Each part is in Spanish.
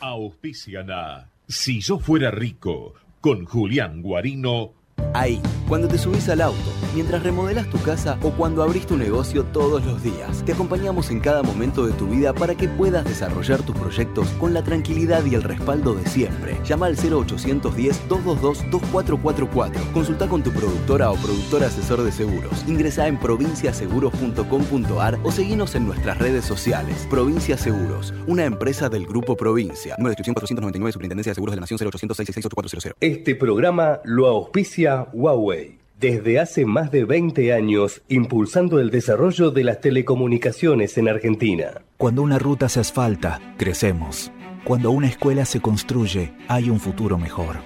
Auspician Si yo fuera rico con Julián Guarino Ahí, cuando te subís al auto, mientras remodelas tu casa o cuando abrís tu negocio todos los días, te acompañamos en cada momento de tu vida para que puedas desarrollar tus proyectos con la tranquilidad y el respaldo de siempre. Llama al 0810-222-2444. Consulta con tu productora o productor asesor de seguros. Ingresa en provinciaseguros.com.ar o seguinos en nuestras redes sociales. Provincia Seguros, una empresa del Grupo Provincia. Número de inscripción 499, Superintendencia de Seguros de la Nación 0800 666 Este programa lo auspicia Huawei. Desde hace más de 20 años, impulsando el desarrollo de las telecomunicaciones en Argentina. Cuando una ruta se asfalta, crecemos. Cuando una escuela se construye, hay un futuro mejor.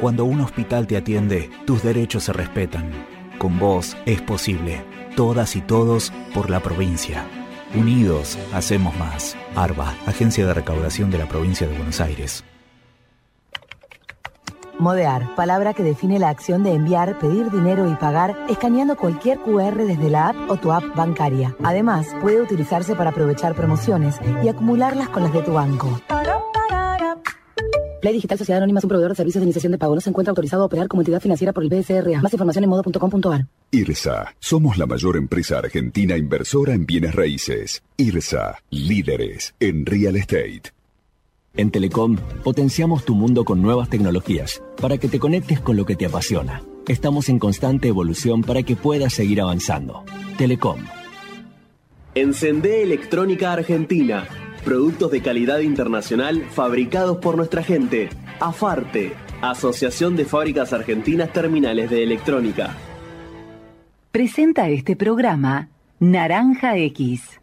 Cuando un hospital te atiende, tus derechos se respetan. Con vos es posible. Todas y todos por la provincia. Unidos, hacemos más. ARBA, Agencia de Recaudación de la Provincia de Buenos Aires. Modear, palabra que define la acción de enviar, pedir dinero y pagar escaneando cualquier QR desde la app o tu app bancaria. Además, puede utilizarse para aprovechar promociones y acumularlas con las de tu banco. Play Digital Sociedad Anónima es un proveedor de servicios de iniciación de pago. No se encuentra autorizado a operar como entidad financiera por el BSRA. Más información en modo.com.ar. IRSA. Somos la mayor empresa argentina inversora en bienes raíces. IRSA. Líderes en real estate. En Telecom potenciamos tu mundo con nuevas tecnologías para que te conectes con lo que te apasiona. Estamos en constante evolución para que puedas seguir avanzando. Telecom. Encendé Electrónica Argentina. Productos de calidad internacional fabricados por nuestra gente. AFARTE, Asociación de Fábricas Argentinas Terminales de Electrónica. Presenta este programa Naranja X.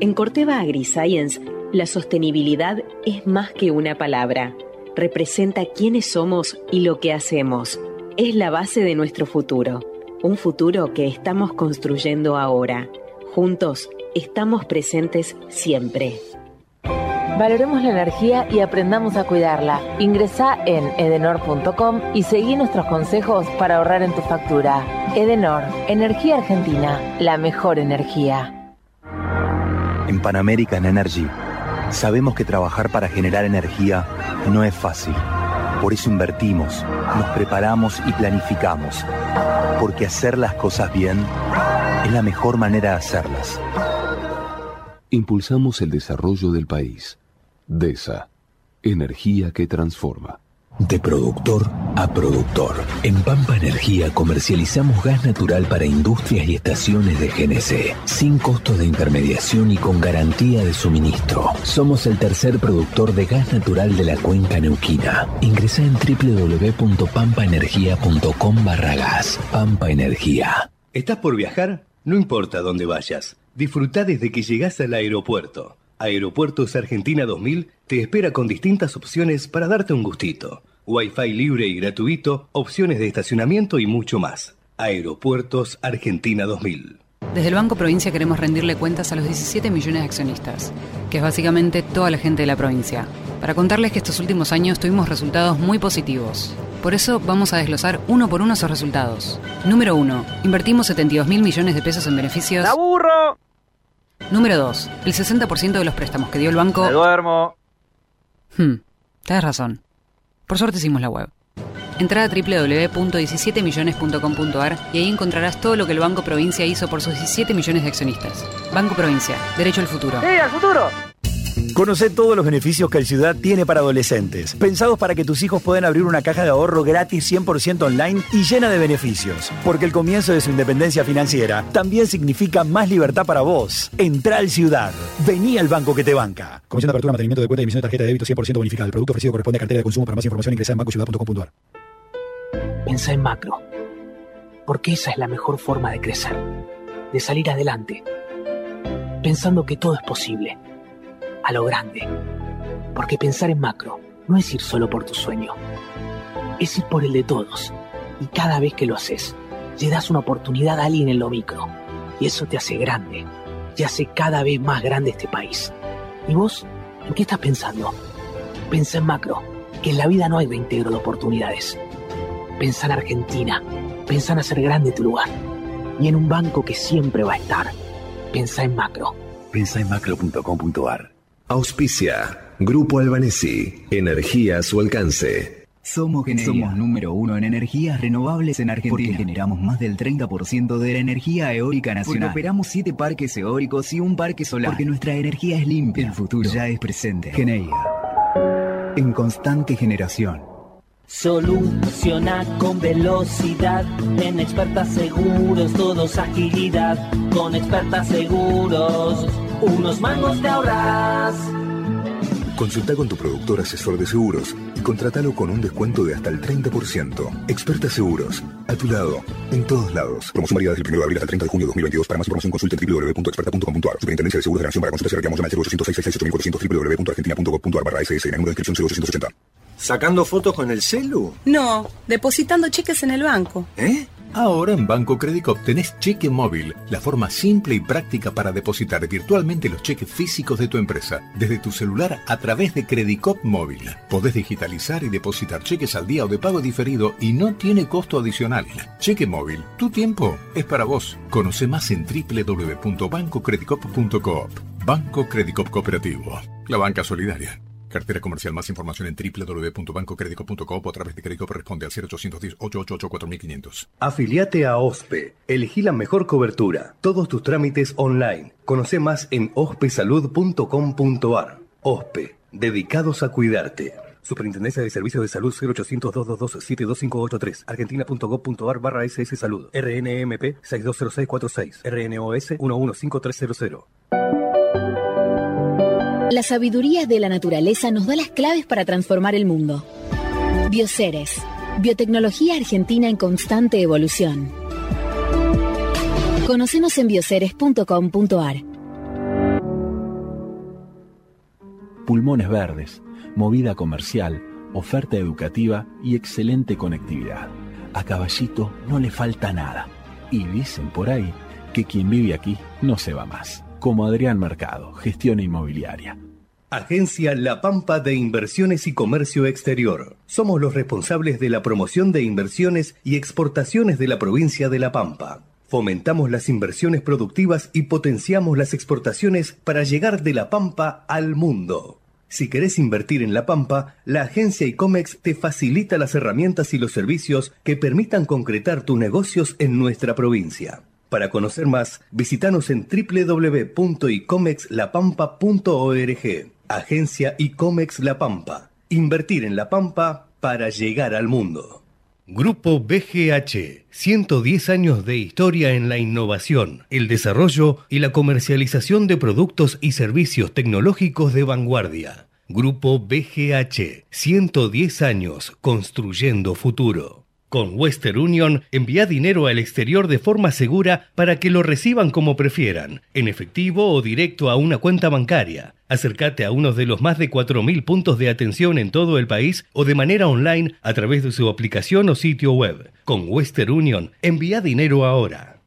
En Corteva AgriScience, la sostenibilidad es más que una palabra. Representa quiénes somos y lo que hacemos. Es la base de nuestro futuro. Un futuro que estamos construyendo ahora. Juntos estamos presentes siempre. Valoremos la energía y aprendamos a cuidarla. Ingresa en edenor.com y seguí nuestros consejos para ahorrar en tu factura. Edenor, Energía Argentina, la mejor energía. En Pan American Energy sabemos que trabajar para generar energía no es fácil. Por eso invertimos, nos preparamos y planificamos. Porque hacer las cosas bien es la mejor manera de hacerlas. Impulsamos el desarrollo del país. DESA. Energía que transforma. De productor a productor. En Pampa Energía comercializamos gas natural para industrias y estaciones de GNC, sin costos de intermediación y con garantía de suministro. Somos el tercer productor de gas natural de la cuenca neuquina. Ingresa en www.pampaenergia.com barra gas. Pampa Energía. ¿Estás por viajar? No importa dónde vayas. Disfruta desde que llegas al aeropuerto. Aeropuertos Argentina 2000 te espera con distintas opciones para darte un gustito. Wi-Fi libre y gratuito, opciones de estacionamiento y mucho más. Aeropuertos Argentina 2000. Desde el Banco Provincia queremos rendirle cuentas a los 17 millones de accionistas, que es básicamente toda la gente de la provincia, para contarles que estos últimos años tuvimos resultados muy positivos. Por eso vamos a desglosar uno por uno esos resultados. Número 1. Invertimos 72 mil millones de pesos en beneficios. ¡Aburro! Número 2. El 60% de los préstamos que dio el banco... ¡Me duermo! Hmm, tienes razón. Por suerte hicimos la web. Entra a www.17millones.com.ar y ahí encontrarás todo lo que el Banco Provincia hizo por sus 17 millones de accionistas. Banco Provincia, derecho al futuro. ¡Sí, al futuro! Conoce todos los beneficios que el Ciudad tiene para adolescentes, pensados para que tus hijos puedan abrir una caja de ahorro gratis 100% online y llena de beneficios. Porque el comienzo de su independencia financiera también significa más libertad para vos. Entra al Ciudad. Vení al banco que te banca. Comisión de apertura, mantenimiento de cuenta y emisión de tarjeta de débito 100% bonificada. El producto ofrecido corresponde a cartera de consumo. Para más información ingresa en bancociudad.com.ar. Pensa en macro. Porque esa es la mejor forma de crecer. De salir adelante. Pensando que todo es posible a lo grande. Porque pensar en macro no es ir solo por tu sueño, es ir por el de todos. Y cada vez que lo haces, le das una oportunidad a alguien en lo micro. Y eso te hace grande, y hace cada vez más grande este país. ¿Y vos? ¿En qué estás pensando? Pensa en macro, que en la vida no hay reintegro de oportunidades. Pensa en Argentina, pensa en hacer grande tu lugar. Y en un banco que siempre va a estar. Pensa en macro. Pensa en macro.com.ar Auspicia. Grupo Albanesi. Energía a su alcance. Somos, Somos número uno en energías renovables en Argentina. Porque generamos más del 30% de la energía eólica nacional. Porque operamos siete parques eólicos y un parque solar. Porque nuestra energía es limpia. El futuro ya es presente. Geneia. En constante generación. Soluciona con velocidad. En expertas seguros, todos agilidad. Con expertas seguros, unos mangos te ahorras. Consulta con tu productor asesor de seguros y contrátalo con un descuento de hasta el 30%. Experta Seguros, a tu lado, en todos lados. Promoción válida desde el 1 de abril hasta el 30 de junio de 2022. Para más información consulta en www.experta.com.ar. Superintendencia de Seguros de la Nación para consultas y reclamos llama al 0800 www.argentina.gov.ar barra SS. En número de inscripción 0880. ¿Sacando fotos con el celu? No, depositando cheques en el banco. ¿Eh? Ahora en Banco Credicop tenés cheque móvil, la forma simple y práctica para depositar virtualmente los cheques físicos de tu empresa, desde tu celular a través de Credicop móvil. Podés digitalizar y depositar cheques al día o de pago diferido y no tiene costo adicional. Cheque móvil, tu tiempo es para vos. Conoce más en www.bancocredicop.coop. Banco Credicop Cooperativo, la banca solidaria. Cartera comercial. Más información en www.bancocredico.com o a través de crédito responde al 0810-888-4500. Afiliate a OSPE. Elegí la mejor cobertura. Todos tus trámites online. Conoce más en ospesalud.com.ar. OSPE. Dedicados a cuidarte. Superintendencia de Servicios de Salud 0800-222-72583. Argentina.gov.ar barra SS Salud. RNMP 620646. RNOS 115300. La sabiduría de la naturaleza nos da las claves para transformar el mundo. Bioceres, biotecnología argentina en constante evolución. Conocemos en bioceres.com.ar. Pulmones verdes, movida comercial, oferta educativa y excelente conectividad. A Caballito no le falta nada. Y dicen por ahí que quien vive aquí no se va más como Adrián Mercado, gestión inmobiliaria. Agencia La Pampa de Inversiones y Comercio Exterior. Somos los responsables de la promoción de inversiones y exportaciones de la provincia de La Pampa. Fomentamos las inversiones productivas y potenciamos las exportaciones para llegar de La Pampa al mundo. Si querés invertir en La Pampa, la agencia ICOMEX te facilita las herramientas y los servicios que permitan concretar tus negocios en nuestra provincia. Para conocer más, visitanos en www.icomexlapampa.org. Agencia ICOMEX La Pampa. Invertir en La Pampa para llegar al mundo. Grupo BGH. 110 años de historia en la innovación, el desarrollo y la comercialización de productos y servicios tecnológicos de vanguardia. Grupo BGH. 110 años construyendo futuro. Con Western Union, envía dinero al exterior de forma segura para que lo reciban como prefieran, en efectivo o directo a una cuenta bancaria. Acércate a uno de los más de 4.000 puntos de atención en todo el país o de manera online a través de su aplicación o sitio web. Con Western Union, envía dinero ahora.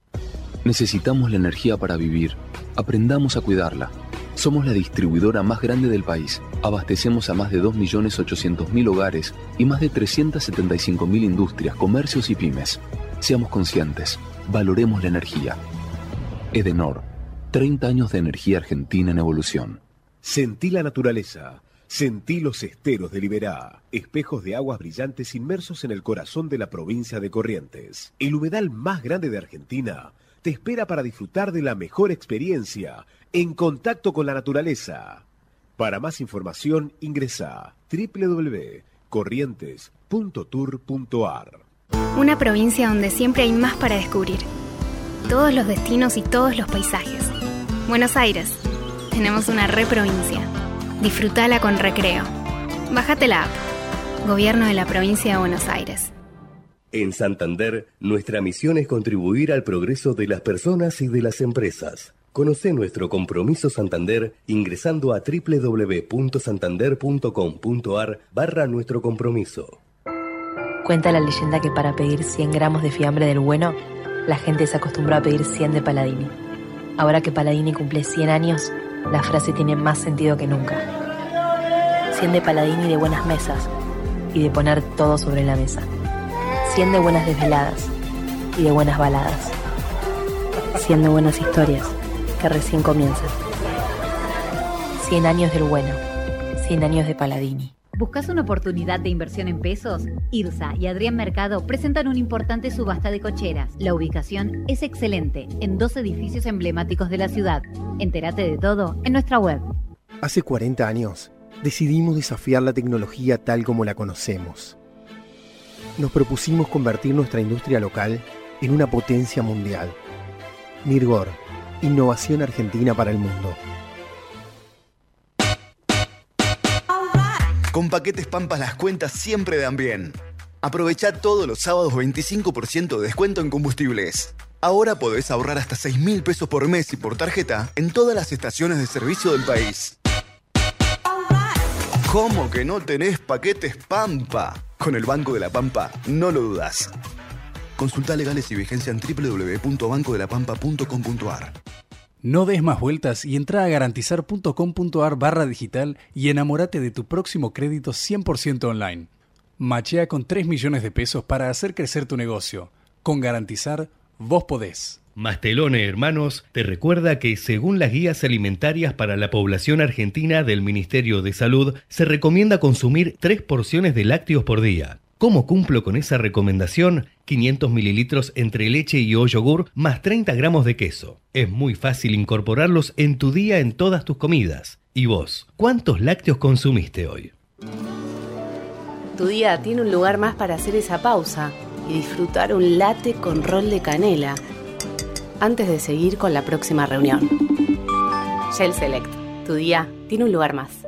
Necesitamos la energía para vivir. Aprendamos a cuidarla. Somos la distribuidora más grande del país. Abastecemos a más de 2.800.000 hogares y más de 375.000 industrias, comercios y pymes. Seamos conscientes. Valoremos la energía. Edenor. 30 años de energía argentina en evolución. Sentí la naturaleza. Sentí los esteros de Liberá, espejos de aguas brillantes inmersos en el corazón de la provincia de Corrientes. El humedal más grande de Argentina te espera para disfrutar de la mejor experiencia en contacto con la naturaleza. Para más información ingresa www.corrientes.tour.ar. Una provincia donde siempre hay más para descubrir. Todos los destinos y todos los paisajes. Buenos Aires. Tenemos una reprovincia. Disfrutala con recreo. Bájate la app. Gobierno de la provincia de Buenos Aires. En Santander, nuestra misión es contribuir al progreso de las personas y de las empresas. Conoce nuestro compromiso Santander ingresando a www.santander.com.ar barra nuestro compromiso. Cuenta la leyenda que para pedir 100 gramos de fiambre del bueno, la gente se acostumbró a pedir 100 de Paladini. Ahora que Paladini cumple 100 años, la frase tiene más sentido que nunca. 100 de Paladini de buenas mesas y de poner todo sobre la mesa. 100 de buenas desveladas y de buenas baladas. 100 de buenas historias que recién comienzan. 100 años del bueno. 100 años de Paladini. ¿Buscas una oportunidad de inversión en pesos? IRSA y Adrián Mercado presentan una importante subasta de cocheras. La ubicación es excelente, en dos edificios emblemáticos de la ciudad. Entérate de todo en nuestra web. Hace 40 años, decidimos desafiar la tecnología tal como la conocemos. Nos propusimos convertir nuestra industria local en una potencia mundial. Mirgor, innovación argentina para el mundo. Con paquetes Pampas las cuentas siempre dan bien. Aprovecha todos los sábados 25% de descuento en combustibles. Ahora podés ahorrar hasta 6 mil pesos por mes y por tarjeta en todas las estaciones de servicio del país. ¿Cómo que no tenés paquetes Pampa? Con el Banco de la Pampa, no lo dudas. Consulta legales y vigencia en www.bancodelapampa.com.ar. No des más vueltas y entra a garantizar.com.ar barra digital y enamórate de tu próximo crédito 100% online. Machea con 3 millones de pesos para hacer crecer tu negocio. Con Garantizar, vos podés. Mastelone Hermanos te recuerda que según las guías alimentarias para la población argentina del Ministerio de Salud, se recomienda consumir 3 porciones de lácteos por día. ¿Cómo cumplo con esa recomendación? 500 mililitros entre leche y o yogur más 30 gramos de queso. Es muy fácil incorporarlos en tu día en todas tus comidas. ¿Y vos? ¿Cuántos lácteos consumiste hoy? Tu día tiene un lugar más para hacer esa pausa y disfrutar un latte con rol de canela antes de seguir con la próxima reunión. Shell Select, tu día tiene un lugar más.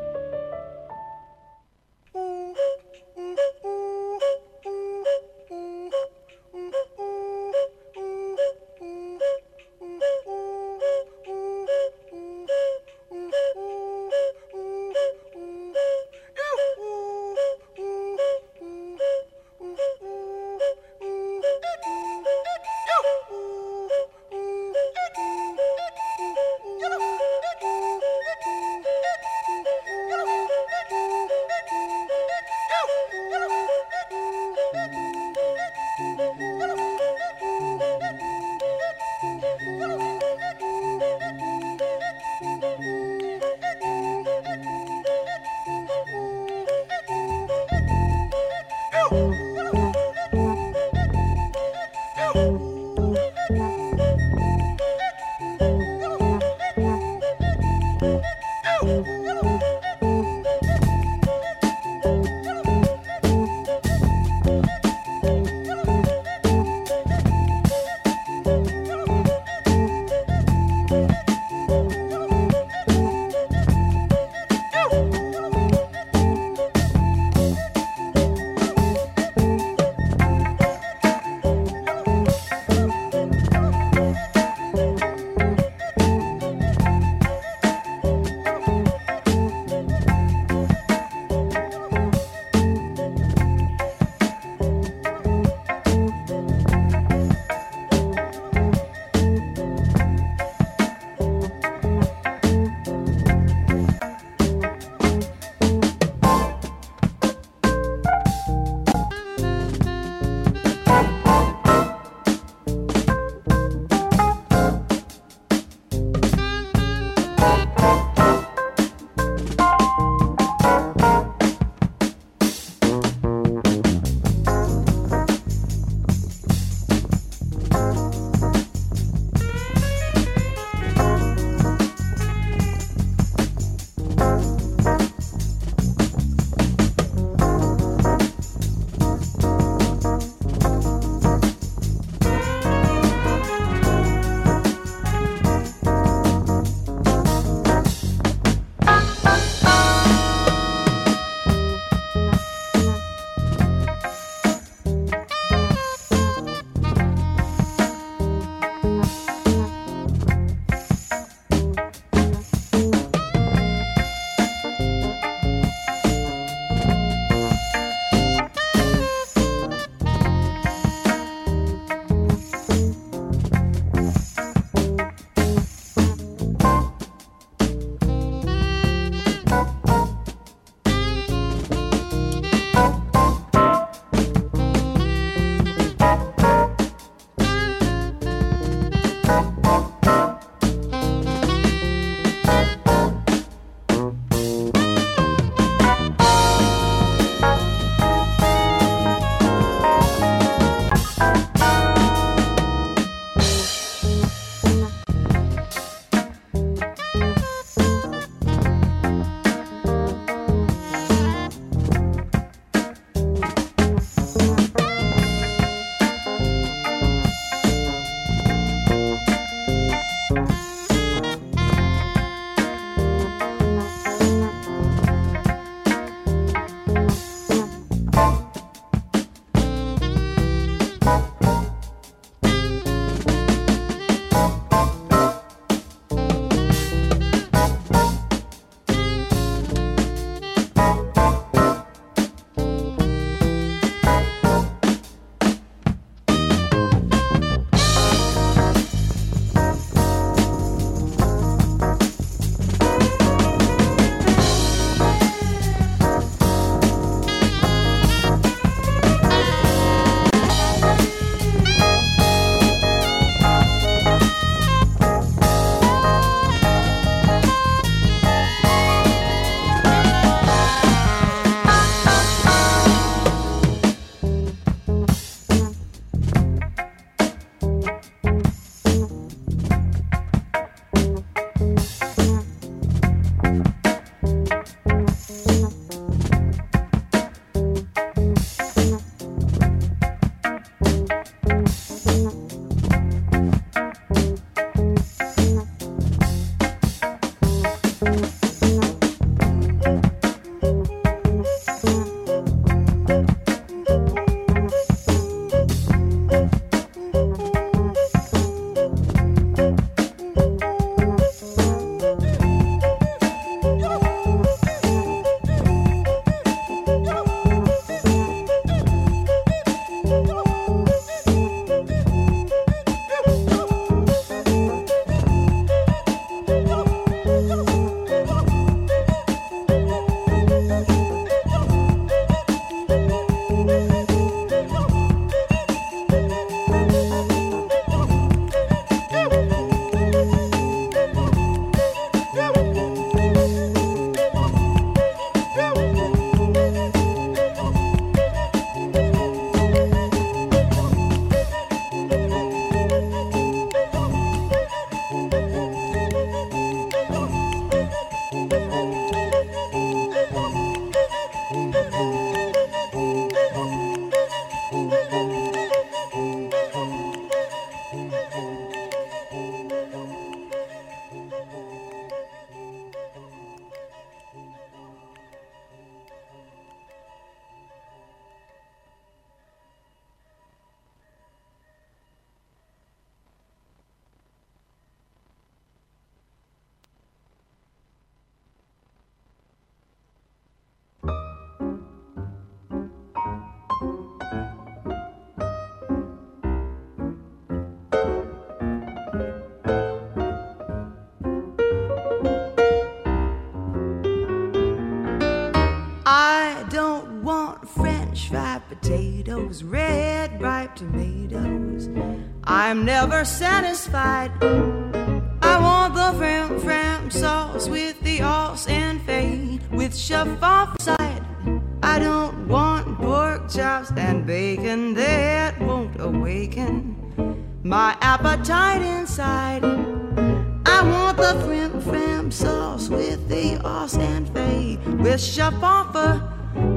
Offer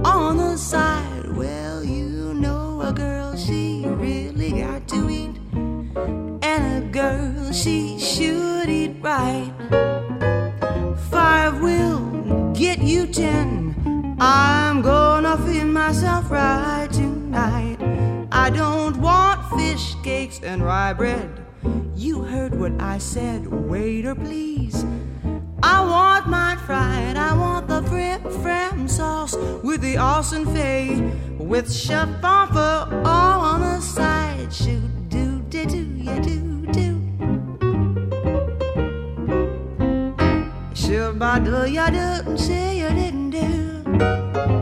on the side. Well, you know a girl, she really got to eat. And a girl, she should eat right. Five will get you ten. I'm gonna feed myself right tonight. I don't want fish cakes and rye bread. You heard what I said, waiter, please. I want mine fried. I want the frim sauce with the awesome fay, with chef offer on the side. Shoot do do do ya do do. Shoot ba do ya do say you didn't do.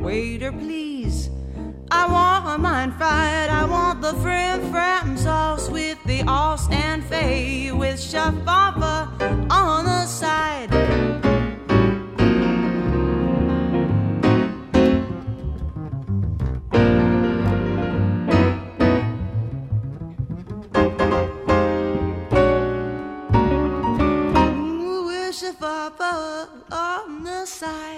Waiter, please. I want a mind fried. I want the frim fram sauce with the os and fay with shafava on the side. With shafava on the side.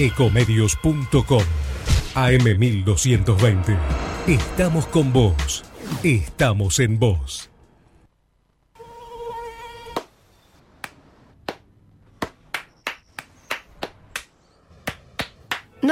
Ecomedios.com AM1220. Estamos con vos. Estamos en vos.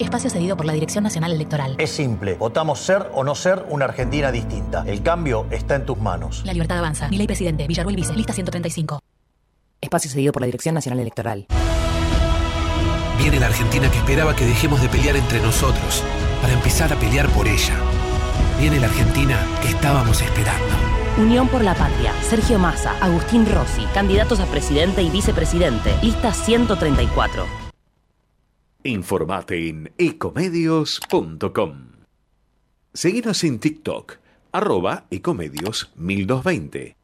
Espacio cedido por la Dirección Nacional Electoral. Es simple, votamos ser o no ser una Argentina distinta. El cambio está en tus manos. La libertad avanza. Mi ley presidente, Villarruel Vice, lista 135. Espacio cedido por la Dirección Nacional Electoral. Viene la Argentina que esperaba que dejemos de pelear entre nosotros para empezar a pelear por ella. Viene la Argentina que estábamos esperando. Unión por la Patria, Sergio Massa, Agustín Rossi, candidatos a presidente y vicepresidente, lista 134. Informate en ecomedios.com. Seguinos en TikTok, arroba ecomedios 1220.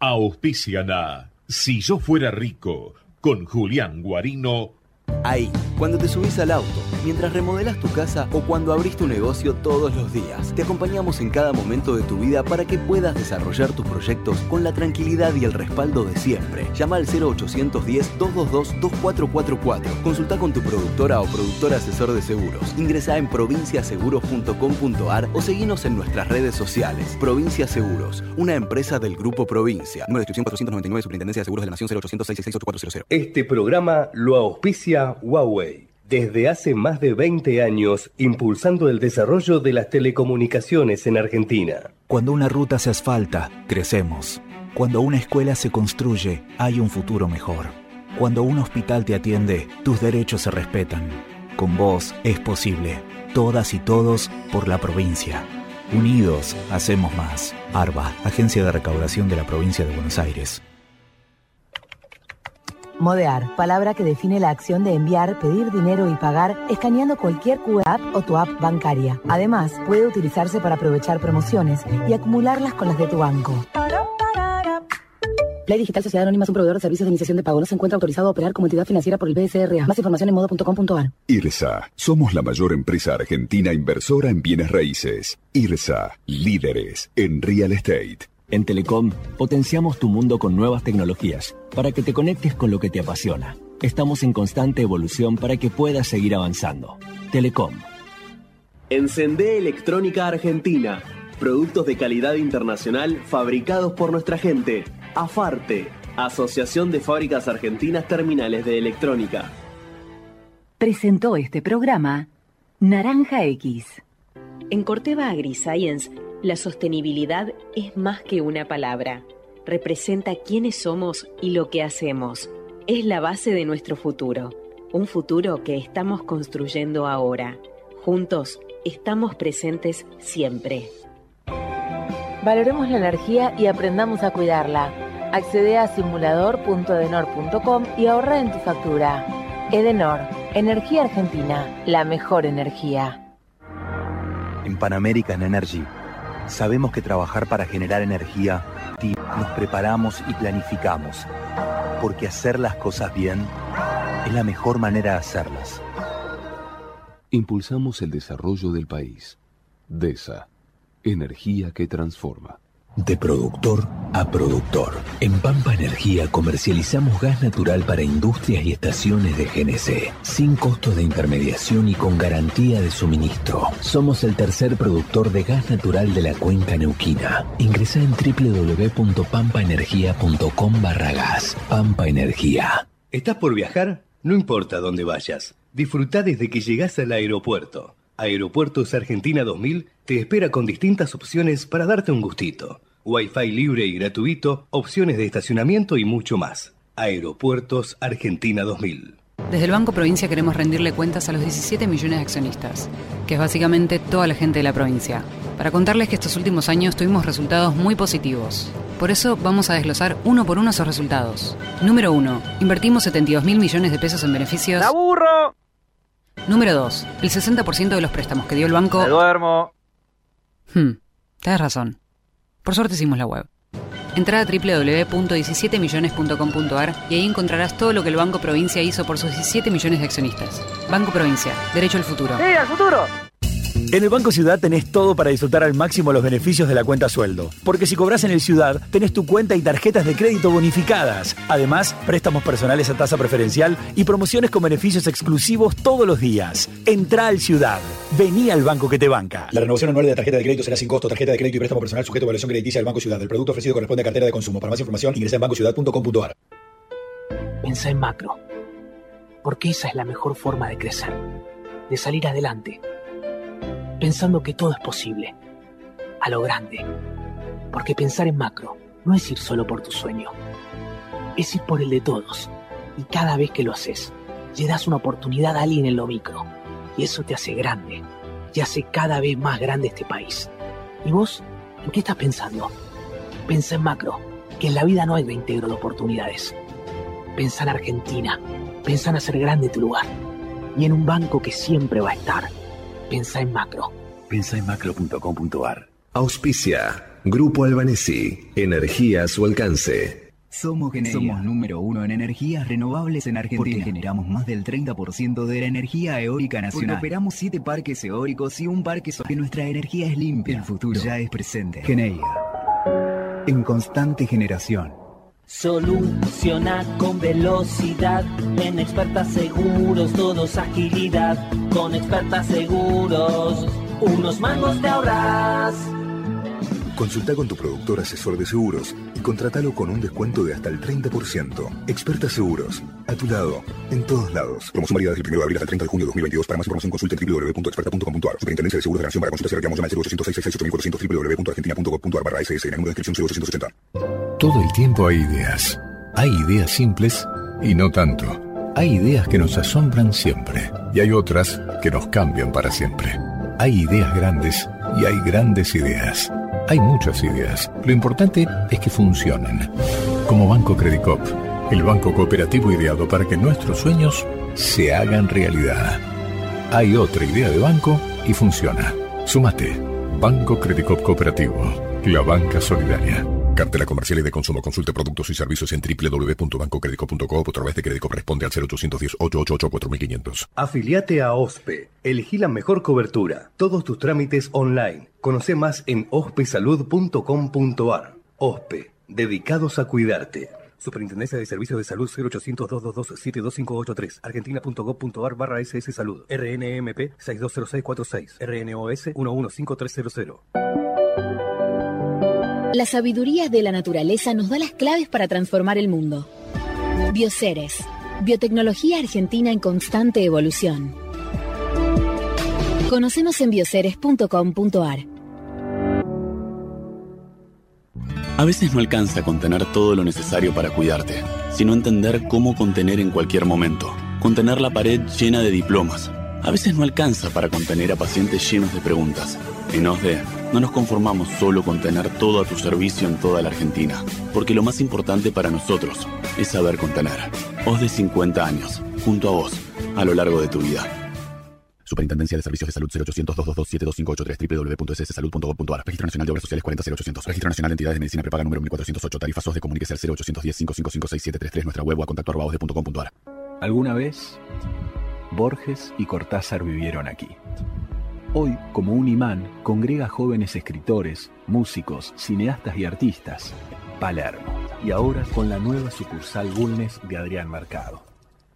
Auspician Si yo fuera rico con Julián Guarino. Hay cuando te subís al auto, mientras remodelas tu casa o cuando abrís tu negocio todos los días. Te acompañamos en cada momento de tu vida para que puedas desarrollar tus proyectos con la tranquilidad y el respaldo de siempre. Llama al 0810-222-2444. Consulta con tu productora o productor asesor de seguros. Ingresa en provinciaseguros.com.ar o seguinos en nuestras redes sociales. Provincia Seguros, una empresa del Grupo Provincia. Número de inscripción 499, Superintendencia de Seguros de la Nación 0800 666 Este programa lo auspicia Huawei. Desde hace más de 20 años, impulsando el desarrollo de las telecomunicaciones en Argentina. Cuando una ruta se asfalta, crecemos. Cuando una escuela se construye, hay un futuro mejor. Cuando un hospital te atiende, tus derechos se respetan. Con vos es posible. Todas y todos por la provincia. Unidos, hacemos más. ARBA, Agencia de Recaudación de la Provincia de Buenos Aires. Modear, palabra que define la acción de enviar, pedir dinero y pagar escaneando cualquier QR o tu app bancaria. Además, puede utilizarse para aprovechar promociones y acumularlas con las de tu banco. Play Digital Sociedad Anónima es un proveedor de servicios de iniciación de pago. No se encuentra autorizado a operar como entidad financiera por el BSRA. Más información en modo.com.ar. IRSA. Somos la mayor empresa argentina inversora en bienes raíces. IRSA. Líderes en real estate. En Telecom, potenciamos tu mundo con nuevas tecnologías para que te conectes con lo que te apasiona. Estamos en constante evolución para que puedas seguir avanzando. Telecom. Encendé Electrónica Argentina. Productos de calidad internacional fabricados por nuestra gente. AFARTE, Asociación de Fábricas Argentinas Terminales de Electrónica. Presentó este programa Naranja X. En Corteva AgriScience, la sostenibilidad es más que una palabra. Representa quiénes somos y lo que hacemos. Es la base de nuestro futuro. Un futuro que estamos construyendo ahora. Juntos estamos presentes siempre. Valoremos la energía y aprendamos a cuidarla. Accede a simulador.edenor.com y ahorra en tu factura. Edenor, Energía Argentina, la mejor energía. En Pan American Energy sabemos que trabajar para generar energía nos preparamos y planificamos, porque hacer las cosas bien es la mejor manera de hacerlas. Impulsamos el desarrollo del país. DESA, energía que transforma. De productor a productor. En Pampa Energía comercializamos gas natural para industrias y estaciones de GNC, sin costo de intermediación y con garantía de suministro. Somos el tercer productor de gas natural de la cuenca neuquina. Ingresa en www.pampaenergia.com barra gas. Pampa Energía. ¿Estás por viajar? No importa dónde vayas. Disfruta desde que llegas al aeropuerto. Aeropuertos Argentina 2000 te espera con distintas opciones para darte un gustito. Wi-Fi libre y gratuito, opciones de estacionamiento y mucho más. Aeropuertos Argentina 2000. Desde el Banco Provincia queremos rendirle cuentas a los 17 millones de accionistas, que es básicamente toda la gente de la provincia, para contarles que estos últimos años tuvimos resultados muy positivos. Por eso vamos a desglosar uno por uno esos resultados. Número 1. Invertimos 72 mil millones de pesos en beneficios. ¡Aburro! Número 2. El 60% de los préstamos que dio el banco... ¡Me duermo! Hmm, tienes razón. Por suerte hicimos la web. Entra a www.17millones.com.ar y ahí encontrarás todo lo que el Banco Provincia hizo por sus 17 millones de accionistas. Banco Provincia, derecho al futuro. ¡Sí, al futuro! En el Banco Ciudad tenés todo para disfrutar al máximo los beneficios de la cuenta sueldo. Porque si cobras en el Ciudad, tenés tu cuenta y tarjetas de crédito bonificadas. Además, préstamos personales a tasa preferencial y promociones con beneficios exclusivos todos los días. Entra al Ciudad. Vení al banco que te banca. La renovación anual de la tarjeta de crédito será sin costo. Tarjeta de crédito y préstamo personal sujeto a evaluación crediticia del Banco Ciudad. El producto ofrecido corresponde a cartera de consumo. Para más información, ingresa en bancociudad.com.ar. Pensá en macro. Porque esa es la mejor forma de crecer. De salir adelante pensando que todo es posible, a lo grande. Porque pensar en macro no es ir solo por tu sueño, es ir por el de todos. Y cada vez que lo haces, le das una oportunidad a alguien en lo micro. Y eso te hace grande, y hace cada vez más grande este país. ¿Y vos? ¿En qué estás pensando? Pensa en macro, que en la vida no hay reintegro de oportunidades. Pensa en Argentina, pensa en hacer grande tu lugar, y en un banco que siempre va a estar Pensa en macro. Pensa en macro.com.ar. Auspicia. Grupo Albanesi. Energía a su alcance. Somos Somos número uno en energías renovables en Argentina. Porque generamos más del 30% de la energía eólica nacional. Porque operamos siete parques eólicos y un parque solar. Que nuestra energía es limpia. El futuro ya es presente. Geneia. En constante generación. Soluciona con velocidad. En expertas seguros, todos agilidad. Con expertas seguros, unos mangos te ahorras. Consulta con tu productor asesor de seguros y contratalo con un descuento de hasta el 30%. Experta Seguros. A tu lado, en todos lados. Promoción válida desde el 1 de abril hasta el 30 de junio de 2022. Para más información consulte www.experta.com.ar. Superintendencia de Seguros de la Nación. Para consultas y reclamos llama al 0800 www.argentina.gov.ar barra SS. En el número de inscripción 0880. Todo el tiempo hay ideas. Hay ideas simples y no tanto. Hay ideas que nos asombran siempre y hay otras que nos cambian para siempre. Hay ideas grandes y hay grandes ideas. Hay muchas ideas. Lo importante es que funcionen. Como Banco Credicop, el banco cooperativo ideado para que nuestros sueños se hagan realidad. Hay otra idea de banco y funciona. Súmate. Banco Credicop Cooperativo. La banca solidaria. Cartela comercial y de consumo. Consulte productos y servicios en www.bancocredico.com o a través de crédito responde al 0810 888 4500. Afiliate a OSPE. Elegí la mejor cobertura. Todos tus trámites online. Conoce más en ospesalud.com.ar. OSPE. Dedicados a cuidarte. Superintendencia de Servicios de Salud 0800 222 72583 argentina.gov.ar barra SS Salud RNMP 620646 RNOS 115300 la sabiduría de la naturaleza nos da las claves para transformar el mundo. Bioceres, biotecnología argentina en constante evolución. Conocemos en bioceres.com.ar. A veces no alcanza contener todo lo necesario para cuidarte, sino entender cómo contener en cualquier momento. Contener la pared llena de diplomas. A veces no alcanza para contener a pacientes llenos de preguntas. En OSDE no nos conformamos solo con tener todo a tu servicio en toda la Argentina, porque lo más importante para nosotros es saber contener. OSDE 50 años, junto a vos, a lo largo de tu vida. Superintendencia de Servicios de Salud 0800 222 www.sssalud.gov.ar Registro Nacional de Obras Sociales 40800 Registro Nacional de Entidades de Medicina Prepaga número 1408 Tarifa SOS de Comuníquese al 0810 555 6733 Nuestra web o a contacto ¿Alguna vez Borges y Cortázar vivieron aquí? Hoy, como un imán, congrega jóvenes escritores, músicos, cineastas y artistas. Palermo. Y ahora con la nueva sucursal Bulnes de Adrián Mercado.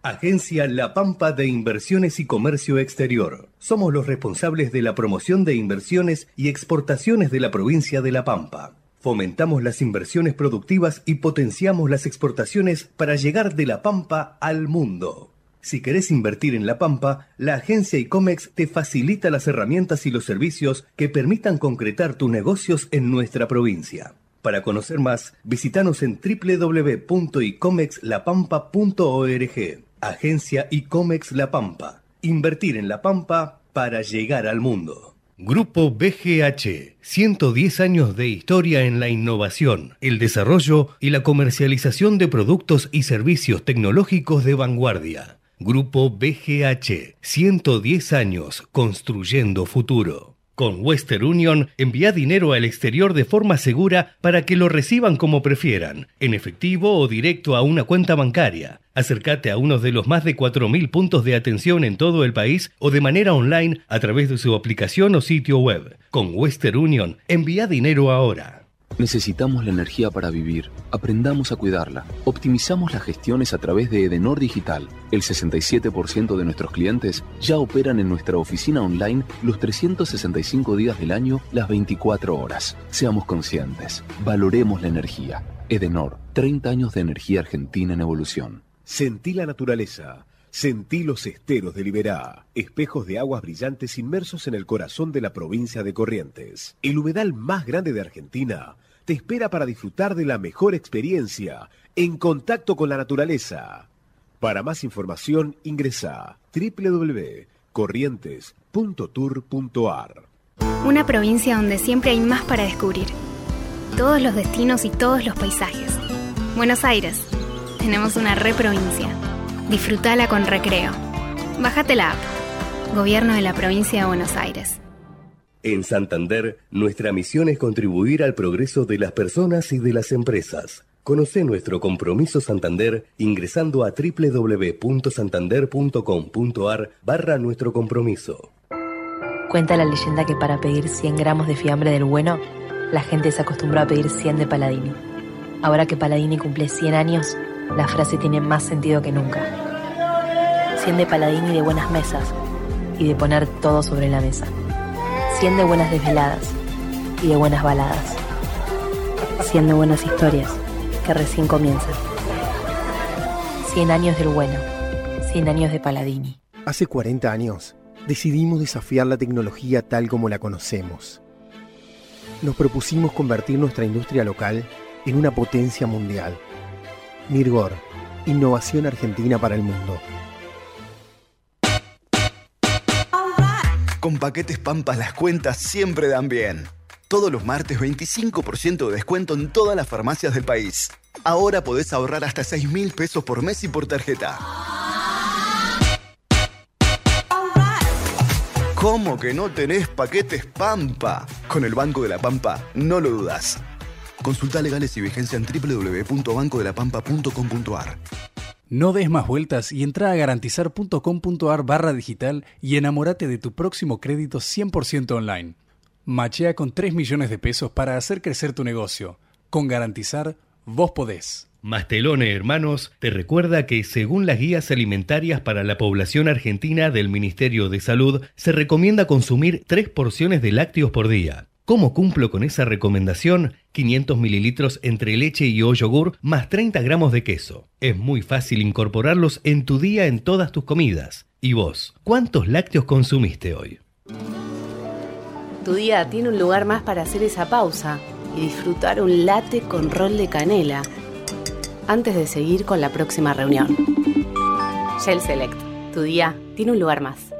Agencia La Pampa de Inversiones y Comercio Exterior. Somos los responsables de la promoción de inversiones y exportaciones de la provincia de La Pampa. Fomentamos las inversiones productivas y potenciamos las exportaciones para llegar de La Pampa al mundo. Si querés invertir en La Pampa, la agencia ICOMEX te facilita las herramientas y los servicios que permitan concretar tus negocios en nuestra provincia. Para conocer más, visitanos en www.icomexlapampa.org. Agencia ICOMEX La Pampa. Invertir en La Pampa para llegar al mundo. Grupo BGH, 110 años de historia en la innovación, el desarrollo y la comercialización de productos y servicios tecnológicos de vanguardia. Grupo BGH, 110 años construyendo futuro. Con Western Union, envía dinero al exterior de forma segura para que lo reciban como prefieran, en efectivo o directo a una cuenta bancaria. Acércate a uno de los más de 4.000 puntos de atención en todo el país o de manera online a través de su aplicación o sitio web. Con Western Union, envía dinero ahora. Necesitamos la energía para vivir. Aprendamos a cuidarla. Optimizamos las gestiones a través de Edenor Digital. El 67% de nuestros clientes ya operan en nuestra oficina online los 365 días del año, las 24 horas. Seamos conscientes. Valoremos la energía. Edenor, 30 años de energía argentina en evolución. Sentí la naturaleza. Sentí los esteros de Liberá, espejos de aguas brillantes inmersos en el corazón de la provincia de Corrientes. El humedal más grande de Argentina te espera para disfrutar de la mejor experiencia en contacto con la naturaleza. Para más información ingresa www.corrientes.tour.ar. Una provincia donde siempre hay más para descubrir. Todos los destinos y todos los paisajes. Buenos Aires. Tenemos una reprovincia Disfrutala con recreo. Bájate la app. Gobierno de la Provincia de Buenos Aires. En Santander, nuestra misión es contribuir al progreso de las personas y de las empresas. Conoce nuestro compromiso Santander ingresando a www.santander.com.ar barra nuestro compromiso. Cuenta la leyenda que para pedir 100 gramos de fiambre del bueno, la gente se acostumbró a pedir 100 de Paladini. Ahora que Paladini cumple 100 años, la frase tiene más sentido que nunca. 100 de Paladini de buenas mesas y de poner todo sobre la mesa. 100 de buenas desveladas y de buenas baladas. 100 de buenas historias que recién comienzan. 100 años del bueno. 100 años de Paladini. Hace 40 años decidimos desafiar la tecnología tal como la conocemos. Nos propusimos convertir nuestra industria local en una potencia mundial. Mirgor, innovación argentina para el mundo. Con paquetes Pampas las cuentas siempre dan bien. Todos los martes 25% de descuento en todas las farmacias del país. Ahora podés ahorrar hasta 6 mil pesos por mes y por tarjeta. ¿Cómo que no tenés paquetes Pampa? Con el Banco de la Pampa, no lo dudas. Consulta legales y vigencia en www.bancodelapampa.com.ar. No des más vueltas y entra a garantizar.com.ar barra digital y enamórate de tu próximo crédito 100% online. Machea con 3 millones de pesos para hacer crecer tu negocio. Con Garantizar, vos podés. Mastelone Hermanos te recuerda que según las guías alimentarias para la población argentina del Ministerio de Salud, se recomienda consumir 3 porciones de lácteos por día. ¿Cómo cumplo con esa recomendación? 500 mililitros entre leche y o yogur más 30 gramos de queso. Es muy fácil incorporarlos en tu día en todas tus comidas. ¿Y vos? ¿Cuántos lácteos consumiste hoy? Tu día tiene un lugar más para hacer esa pausa y disfrutar un latte con rol de canela antes de seguir con la próxima reunión. Shell Select, tu día tiene un lugar más.